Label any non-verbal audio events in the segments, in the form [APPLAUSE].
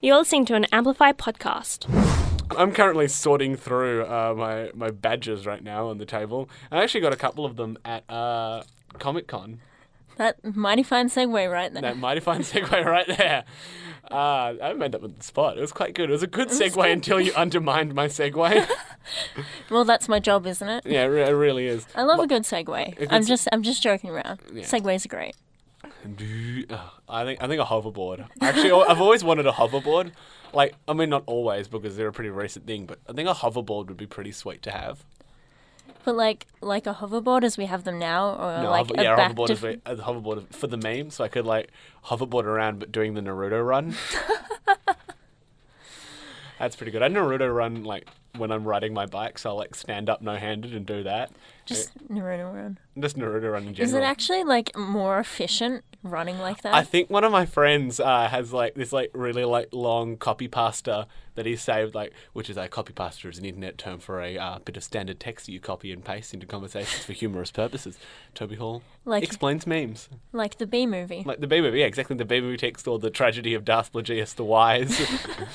You're listening to an Amplify podcast. I'm currently sorting through uh, my my badges right now on the table. I actually got a couple of them at uh, Comic Con. That mighty fine segue right there. That mighty fine [LAUGHS] segue right there. Uh, I made that with the spot. It was quite good. It was a good segue good. until you undermined my segue. [LAUGHS] Well, that's my job, isn't it? yeah, it re- it really is. I love What- a good segue. good I'm s- just I'm just joking around. Yeah. Segues are great. I think I think a hoverboard. Actually, I've always wanted a hoverboard. Like, I mean, not always because they're a pretty recent thing, but I think a hoverboard would be pretty sweet to have. But like like a hoverboard as we have them now, or No, like hover- a yeah, back hoverboard is ve- a hoverboard for the meme, so I could like hoverboard around, but doing the Naruto run. [LAUGHS] That's pretty good. I Naruto run like when I'm riding my bike, so I'll like stand up no handed and do that. just Naruto run. Just Naruto run in general. Is it actually like more efficient running like that? I think one of my friends uh, has like this like really like long copy pasta that he saved like which is a copy pasta is an internet term for a uh, bit of standard text that you copy and paste into conversations for humorous purposes. Toby Hall Like- explains memes. like the B movie. Like the B movie, yeah, exactly the B movie text or the tragedy of Darth Plagueis the Wise.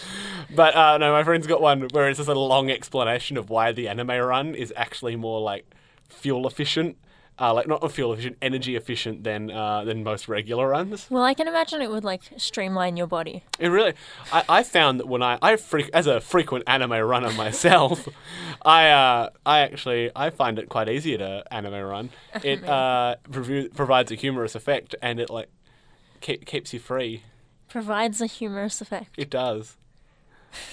[LAUGHS] but uh, no, my friend's got one where it's just a long explanation of why the anime run is actually more like fuel efficient, uh, like not fuel efficient, energy efficient than uh, than most regular runs. well, I can imagine it would like streamline your body. It really, I, I found that when I, I freak, as a frequent anime runner myself, [LAUGHS] I, uh, I actually, I find it quite easy to anime run. [LAUGHS] It uh, provu- provides a humorous effect and it like keep, keeps you free. Provides a humorous effect. It does.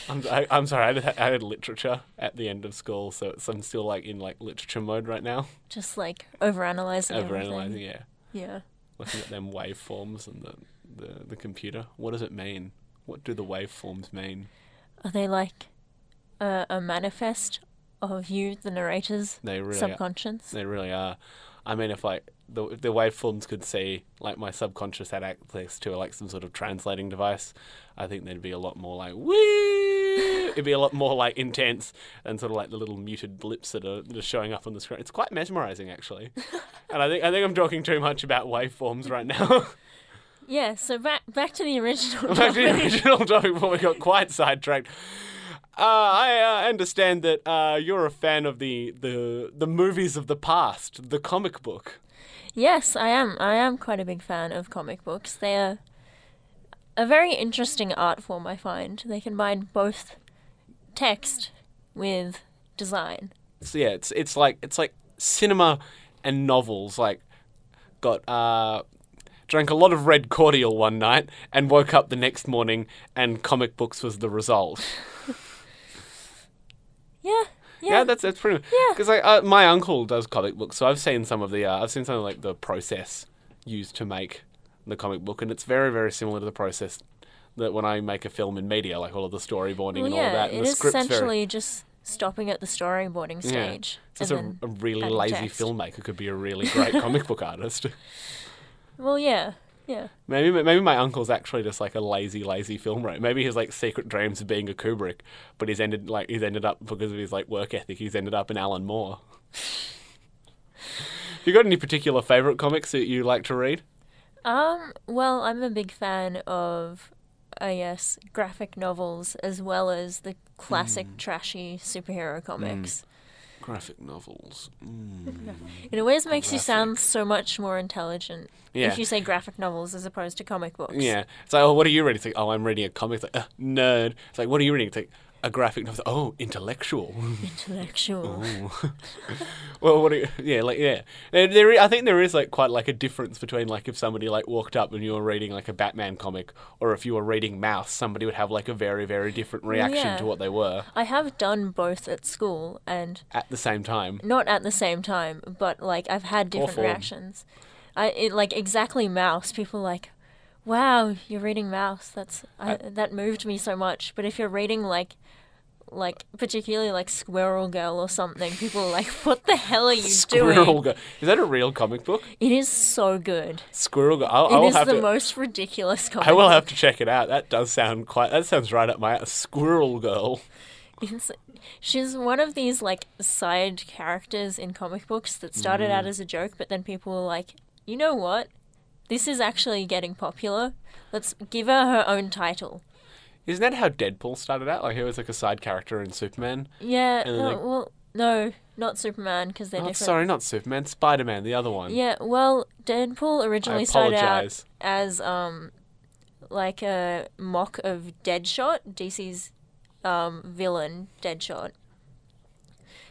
I'm, I, I'm sorry, I had, I had literature at the end of school, so it's, I'm still like in like literature mode right now, Just like overanalyzing. everything. overanalyzing. Yeah, Yeah. looking at them waveforms and the, the the computer. What does it mean? What do the waveforms mean? Are they like a, a manifest of you, the narrator's They really are. subconscious? They really are. I mean, if like the if the waveforms could see, like my subconscious had access to like some sort of translating device, I think they'd be a lot more like woo. It'd be a lot more like intense and sort of like the little muted blips that are just showing up on the screen. It's quite mesmerizing actually. [LAUGHS] and I think I think I'm talking too much about waveforms right now. Yeah. So back back to the original. Back to the original topic before we got quite sidetracked. Uh, I uh, understand that uh, you're a fan of the, the the movies of the past, the comic book. Yes, I am. I am quite a big fan of comic books. They are a very interesting art form, I find. They combine both text with design. So yeah, it's it's like it's like cinema and novels. Like, got uh, drank a lot of red cordial one night and woke up the next morning and comic books was the result. [LAUGHS] Yeah, Yeah, yeah. that's that's pretty. much Yeah. Because like uh, my uncle does comic books, so I've seen some of the uh, I've seen some of like the process used to make the comic book, and it's very very similar to the process that when I make a film in media, like all of the storyboarding well, and all of that. And it the is script's essentially very. just stopping at the storyboarding stage. Just and a, a really lazy text. filmmaker could be a really [LAUGHS] great comic book artist. Well, yeah, yeah. Maybe maybe my uncle's actually just like a lazy lazy film writer. Maybe his like secret dreams of being a Kubrick, but he's ended like he's ended up because of his like work ethic. He's ended up in Alan Moore. [LAUGHS] you got any particular favorite comics that you like to read? Um, well, I'm a big fan of, I guess, graphic novels as well as the classic Hmm. trashy superhero comics. Graphic novels. Mm. It always makes you sound so much more intelligent Yeah. if you say graphic novels as opposed to comic books. Yeah. It's like, oh, what are you reading? It's like, oh, I'm reading a comic. It's like, uh, nerd. It's like, what are you reading? It's like a graphic novel. Oh, intellectual. Intellectual. Oh. [LAUGHS] well, what? Are you, yeah, like yeah. There, there, i- think there is like quite like a difference between like if somebody like walked up and you were reading like a Batman comic, or if you were reading Maus, somebody would have like a very very different reaction yeah. to what they were I have done both at school and at the same time. not at the same time, but like I've had different reactions. I it, like exactly Maus. People like, wow, you're reading Maus. That's I, that moved me so much. But if you're reading like, like particularly like Squirrel Girl or something, people are like, what the hell are you doing? [LAUGHS] Squirrel doing? Girl. Is that a real comic book? It is so good. Squirrel Girl. I'll, It I'll is the to. most ridiculous comic. I will have to check it out. That does sound quite. That sounds right up my Squirrel Girl. It's, she's one of these like side characters in comic books that started Mm. out as a joke, but then people were like, you know what? This is actually getting popular. Let's give her her own title. Isn't that how Deadpool started out? Like he was like a side character in Superman. Yeah, And then no, they- well, no, not Superman because they're Oh, different. sorry, not Superman. Spider Man, the other one. Yeah, well, Deadpool originally started out apologize. as um like a mock of Deadshot, DC's um villain, Deadshot.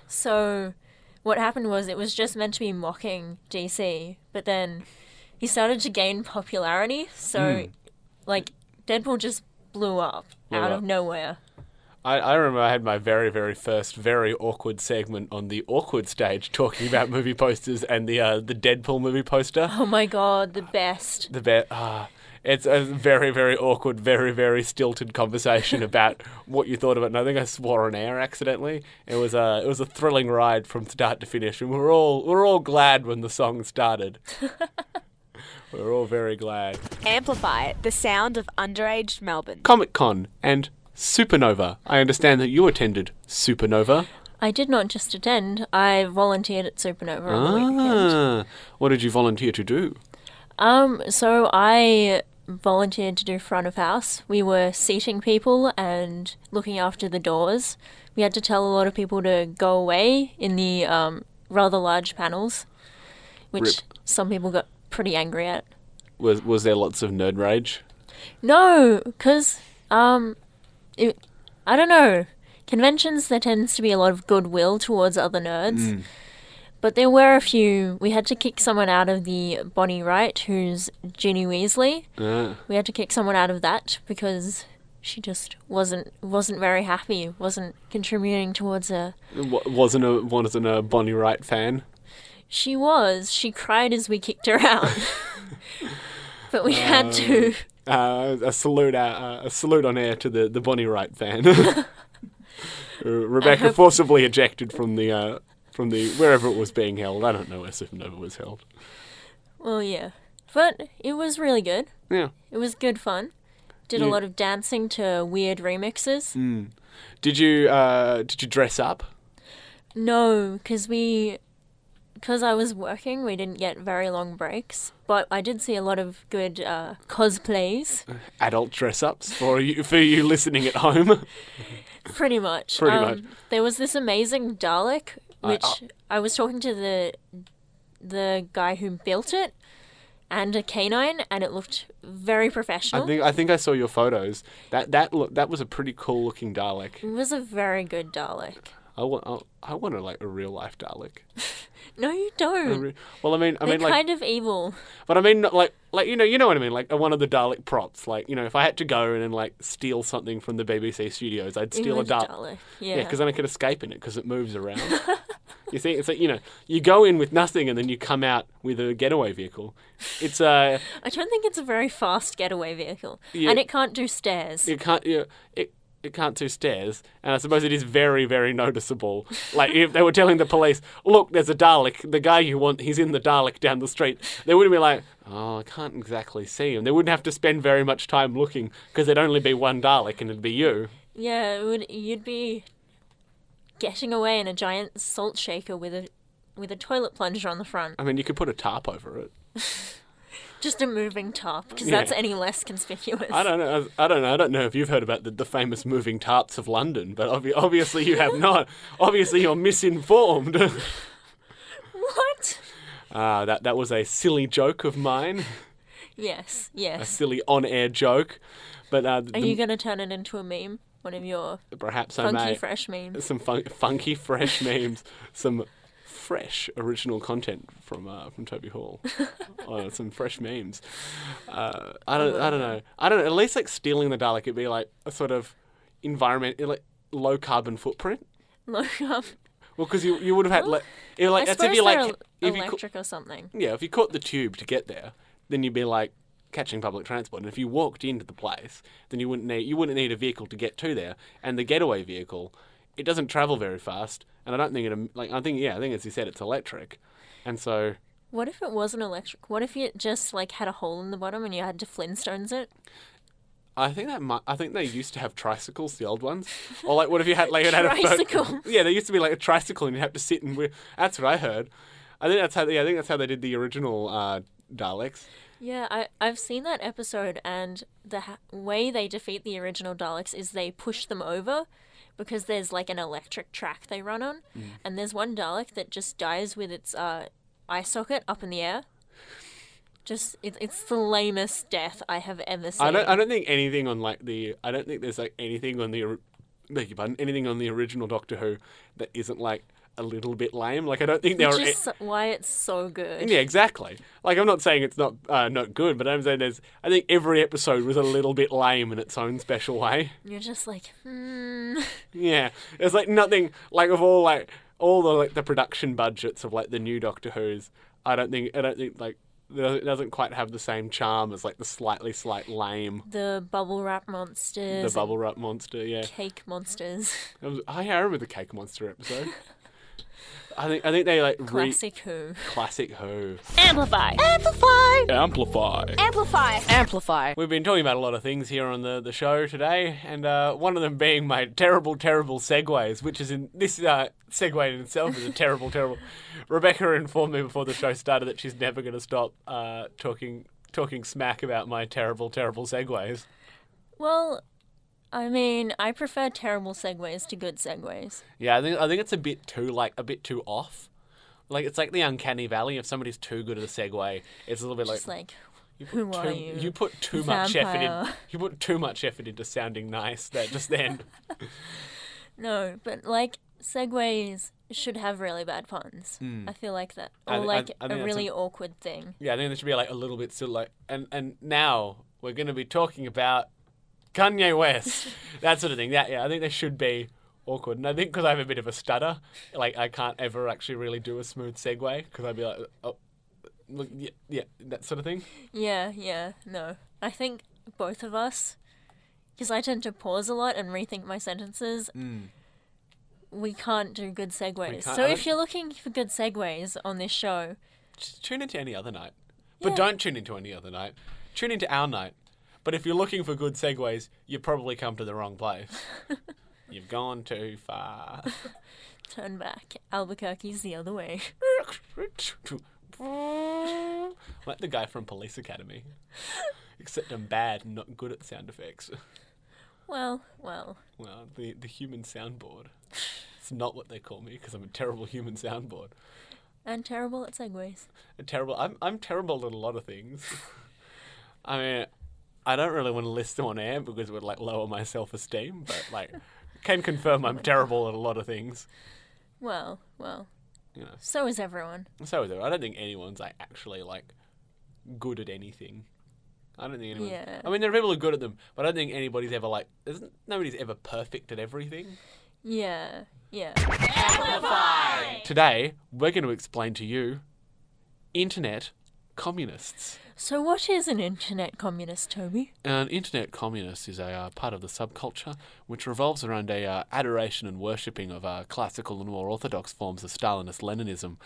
So what happened was it was just meant to be mocking DC, but then he started to gain popularity, so Mm. like Deadpool just blew up Blew out up. of nowhere. I, I remember I had my very, very first very awkward segment on the awkward stage talking about movie posters and the uh, the Deadpool movie poster. Oh my god, the best. The bet. Ah, it's a very, very awkward, very, very stilted conversation [LAUGHS] about what you thought of it. And I think I swore on air accidentally. It was a it was a thrilling ride from start to finish, and we were all we were all glad when the song started. [LAUGHS] we were all very glad. Amplify the sound of underaged Melbourne. Comic Con and Supernova. I understand that you attended Supernova. I did not just attend, I volunteered at Supernova on the weekend. Ah, what did you volunteer to do? Um, so I volunteered to do front of house. We were seating people and looking after the doors. We had to tell a lot of people to go away in the um, rather large panels, which Rip. some people got pretty angry at. Was was there lots of nerd rage? No, because um, it, I don't know. Conventions there tends to be a lot of goodwill towards other nerds, but there were a few. We had to kick someone out of the Bonnie Wright, who's Ginny Weasley. Ah. We had to kick someone out of that because she just wasn't wasn't very happy. wasn't contributing towards a. Wa- wasn't a wasn't a Bonnie Wright fan. She was. She cried as we kicked her out. [LAUGHS] but we had to. Uh, a salute, uh, a salute on air to the, the Bonnie Wright fan. [LAUGHS] Uh, Rebecca forcibly ejected from the uh, from the wherever it was being held. I don't know where Supernova was held. Well, yeah. But it was really good. Yeah. It was good fun. Did a lot of dancing to weird remixes. Did you uh, did you dress up? No, because we. Because I was working, we didn't get very long breaks. But I did see a lot of good uh, cosplays. [LAUGHS] Adult dress ups for you for you listening at home. [LAUGHS] Pretty much. Pretty Um, much. There was this amazing Dalek, I- which I, was talking to the the guy who built it, and a K9, and it looked very professional. I think I think I saw your photos. That that look that was a pretty cool looking Dalek. it was a very good Dalek. I want I, I want a, like a real life Dalek. [LAUGHS] No, you don't. re- Well, I mean, I They're mean, like, kind of evil. but I mean, like, like you know, you know what I mean. Like one of the Dalek props. Like you know, if I had to go in and like steal something from the BBC studios, I'd steal a Dalek. Dalek. Yeah, Yeah. because then I could escape in it because it moves around. [LAUGHS] you see, it's like you know, you go in with nothing and then you come out with a getaway vehicle. It's uh, I don't think it's a very fast getaway vehicle, Yeah. and it can't do stairs. it can't you know, it. It can't do stairs, and I suppose it is very, very noticeable. Like if they were telling the police, "Look, there's a Dalek. The guy you want, he's in the Dalek down the street." They wouldn't be like, "Oh, I can't exactly see him." They wouldn't have to spend very much time looking because there'd only be one Dalek, and it'd be you. Yeah, it would, you'd be getting away in a giant salt shaker with a with a toilet plunger on the front. I mean, you could put a tarp over it. [LAUGHS] Just a moving top, because Yeah. that's any less conspicuous. I don't know. I don't know. I don't know if you've heard about the, the famous moving tarps of London, but obvi- obviously you have not. [LAUGHS] obviously you're misinformed. [LAUGHS] What? Ah, that that was a silly joke of mine, Yes, Yes. a silly on-air joke. But uh, Are the- you going to turn it into a meme? One of your perhaps I funky, may fresh memes? some fun- funky, fresh [LAUGHS] memes, some fresh original content from uh, from Toby Hall, uh, [LAUGHS] some fresh memes. Uh, I don't, I don't know. I don't. know. At least like stealing the Dalek, it'd be like a sort of environment, like low carbon footprint. Low carbon. Well, because you you would have had like, it, like I that's if you like if you electric or something. yeah if you caught the tube to get there, then you'd be like catching public transport. And if you walked into the place, then you wouldn't need you wouldn't need a vehicle to get to there. And the getaway vehicle, it doesn't travel very fast, and I don't think it like I think yeah I think as you said it's electric, and so What if it wasn't electric? What if it just like had a hole in the bottom and you had to Flintstones it? I think that might, I think they used to have tricycles, the old ones, or like what if you had like it had a boat- Tricycle. [LAUGHS] yeah, there used to be like a tricycle and you have to sit and we that's what I heard. I think that's how yeah I think that's how they did the original uh, Daleks. Yeah, I I've seen that episode, and the ha- way they defeat the original Daleks is they push them over, because there's like an electric track they run on, Mm. and there's one Dalek that just dies with its uh, eye socket up in the air. Just it, it's the lamest death I have ever seen. I don't. I don't think anything on like the. I don't think there's like anything on the. Beg your pardon. Anything on the original Doctor Who that isn't like a little bit lame. Like I don't think there Which is so- why it's so good. Yeah, exactly. Like I'm not saying it's not uh, not good, but I'm saying there's. I think every episode was a little bit lame in its own special way. You're just like, hmm. [LAUGHS] Yeah, it's like nothing. Like of all like all the like the production budgets of like the new Doctor Who's. I don't think. I don't think like it doesn't quite have the same charm as like the slightly slight lame. The bubble wrap monsters The bubble wrap monster, yeah. Cake monsters. Was, oh, yeah, I remember the Cake Monster episode. [LAUGHS] I think I think they like re- Classic Who. classic Who. Amplify. Amplify. Amplify. Amplify. Amplify. We've been talking about a lot of things here on the, the show today, and uh, one of them being my terrible, terrible segues, which is in this uh, segue in itself is a terrible, [LAUGHS] terrible. Rebecca informed me before the show started that she's never going to stop uh, talking talking smack about my terrible, terrible segues. Well, I mean, I prefer terrible segues to good segues. Yeah, I think I think it's a bit too like a bit too off. Like it's like the uncanny valley. If somebody's too good at a segue, it's a little bit like, Just like, you put who too, are you? You put too much effort in. You put too much effort into sounding nice. There, just then. [LAUGHS] no, but like segues should have really bad puns. Hmm. I feel like that. Or I- like I think a really a- awkward thing. Yeah, I think there should be like a little bit still like and and now we're going to be talking about Kanye West, that sort of thing. That yeah, I think there should be awkward, and I think because I have a bit of a stutter, like I can't ever actually really do a smooth segue because I'd be like, oh, look, yeah, yeah, that sort of thing. Yeah, yeah, no. I think both of us, because I tend to pause a lot and rethink my sentences. Hmm. We can't do good segues. So if you're looking for good segues on this show, Just tune into any other night, but Yeah. don't tune into any other night. Tune into our night. But if you're looking for good segues, you've probably come to the wrong place. [LAUGHS] You've gone too far. [LAUGHS] turn back. Albuquerque's the other way. [LAUGHS] like the guy from Police Academy. Except I'm bad and not good at sound effects. Well, well. Well, the, the human soundboard. It's not what they call me because I'm a terrible human soundboard. And terrible at segues. A terrible. I'm I'm terrible at a lot of things. I mean, I don't really want to list them on air because it would like lower my self esteem. But like, can confirm I'm terrible at a lot of things. Well, well. You know. So is everyone. So is everyone. I don't think anyone's like actually like good at anything. I don't think anyone. Yeah. I mean, there are people who are good at them, but I don't think anybody's ever like. There's nobody's ever perfect at everything. Yeah, yeah. Today, we're going to explain to you internet communists. So what is an internet communist, Toby? An internet communist is a uh, part of the subculture which revolves around a uh, adoration and worshipping of uh, classical and more orthodox forms of Stalinist Leninism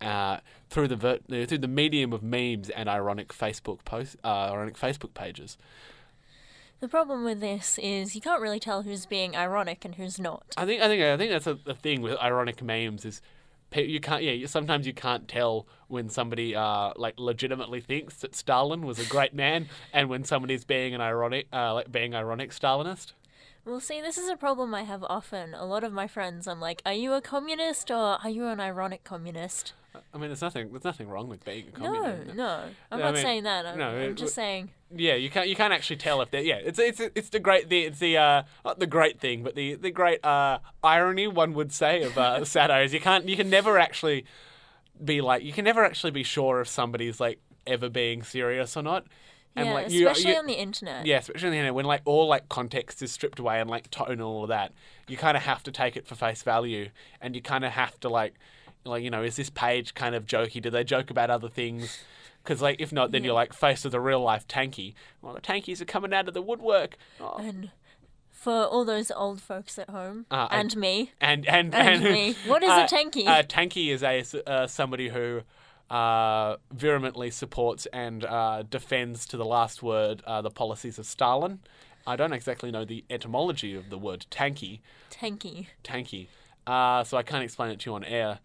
uh, through the ver- uh, through the medium of memes and ironic Facebook post uh, ironic Facebook pages. The problem with this is you can't really tell who's being ironic and who's not. I think I think I think that's a, the thing with ironic memes is you can't yeah sometimes you can't tell when somebody uh like legitimately thinks that Stalin was a great man and when somebody's being an ironic uh like being ironic Stalinist. Well, see, this is a problem I have often. A lot of my friends, I'm like, are you a communist or are you an ironic communist? I mean, there's nothing there's nothing wrong with being a communist. no. No, I'm I not mean, saying that. I'm, no, I'm just saying. Yeah, you can't you can't actually tell if they yeah it's it's it's the great the it's the uh not the great thing but the the great uh irony one would say of uh, [LAUGHS] satire is you can't you can never actually be like you can never actually be sure if somebody's like ever being serious or not. And yeah, like you, especially you, on the internet. yeah, especially on the internet when like all like context is stripped away and like tone and all of that, you kind of have to take it for face value, and you kind of have to like, like you know, is this page kind of jokey? Do they joke about other things? Because like if not, then you're like faced with a real life tanky. Well, the tankies are coming out of the woodwork. Oh. And for all those old folks at home Uh, I- and me, And and And me. [LAUGHS] What is a uh, tanky? A tanky is a uh, somebody who uh, vehemently supports and uh, defends to the last word uh, the policies of Stalin. I don't exactly know the etymology of the word tanky, tanky. tanky, uh, so I can't explain it to you on air.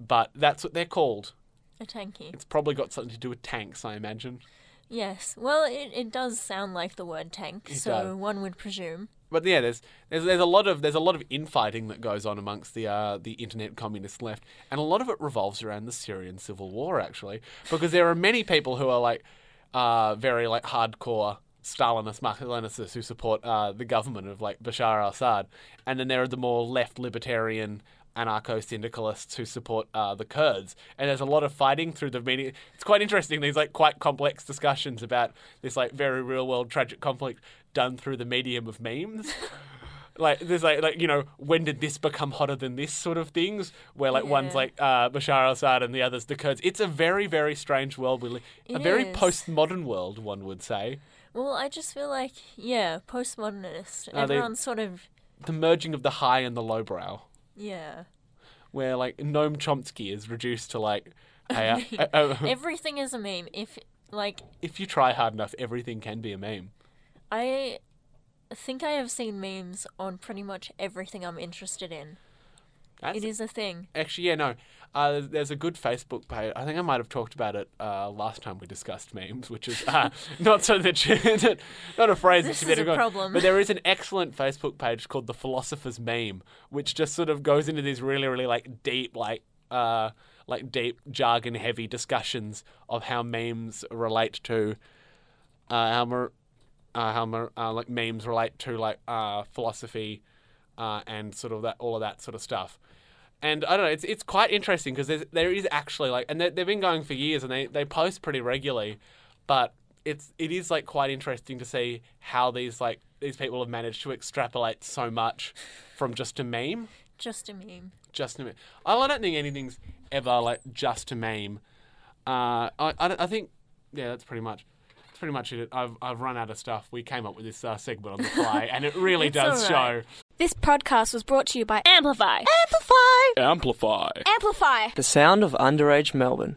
But that's what they're called. A tanky. It's probably got something to do with tanks, I imagine. Yes. Well, it, it does sound like the word tank, It so does. one would presume. But yeah, there's, there's there's a lot of there's a lot of infighting that goes on amongst the uh, the internet communist left, and a lot of it revolves around the Syrian civil war actually, because there are many people who are like uh, very like hardcore Stalinist Marxist who support uh, the government of like Bashar al-Assad, and then there are the more left libertarian anarcho syndicalists who support uh, the Kurds. And there's a lot of fighting through the media. It's quite interesting. These like quite complex discussions about this like very real world tragic conflict done through the medium of memes. [LAUGHS] like there's like like you know when did this become hotter than this sort of things where like one's like uh, Bashar al-Assad and the other's the Kurds. It's a very very strange world. We live a very is. postmodern world, one would say. Well, I just feel like, yeah, postmodernist. Uh, they- sort of, The merging of the high and the lowbrow. Yeah. where like Noam Chomsky is reduced to like, uh, [LAUGHS] uh, [LAUGHS] Everything is a meme. If, like, if you try hard enough, everything can be a meme. I think I have seen memes on pretty much everything I'm interested in. That's, It is a thing. Actually, yeah, no. Uh, there's- a good Facebook page. I think I might have talked about it uh, last time we discussed memes, which is uh, [LAUGHS] not so that you, [LAUGHS] not a phrase This that is you a better problem. But there is an excellent Facebook page called the Philosopher's Meme, which just sort of goes into these really, really like deep, like uh, like deep jargon heavy discussions of how memes relate to uh, how mer- uh, how mer- uh, like memes relate to like uh, philosophy uh, and sort of that all of that sort of stuff. And I don't know, it's it's quite interesting because there is actually like, and they, they've been going for years, and they, they post pretty regularly, but it's it is like quite interesting to see how these like these people have managed to extrapolate so much from just a meme, Just a meme. just a meme. I don't think anything's ever like just a meme. Uh, I, I, I think yeah, that's pretty much. That's pretty much it. I've, I've run out of stuff. We came up with this uh, segment on the fly, and it really [LAUGHS] does alright. show. This podcast was brought to you by Amplify. Amplify! Amplify. Amplify! The sound of underage Melbourne.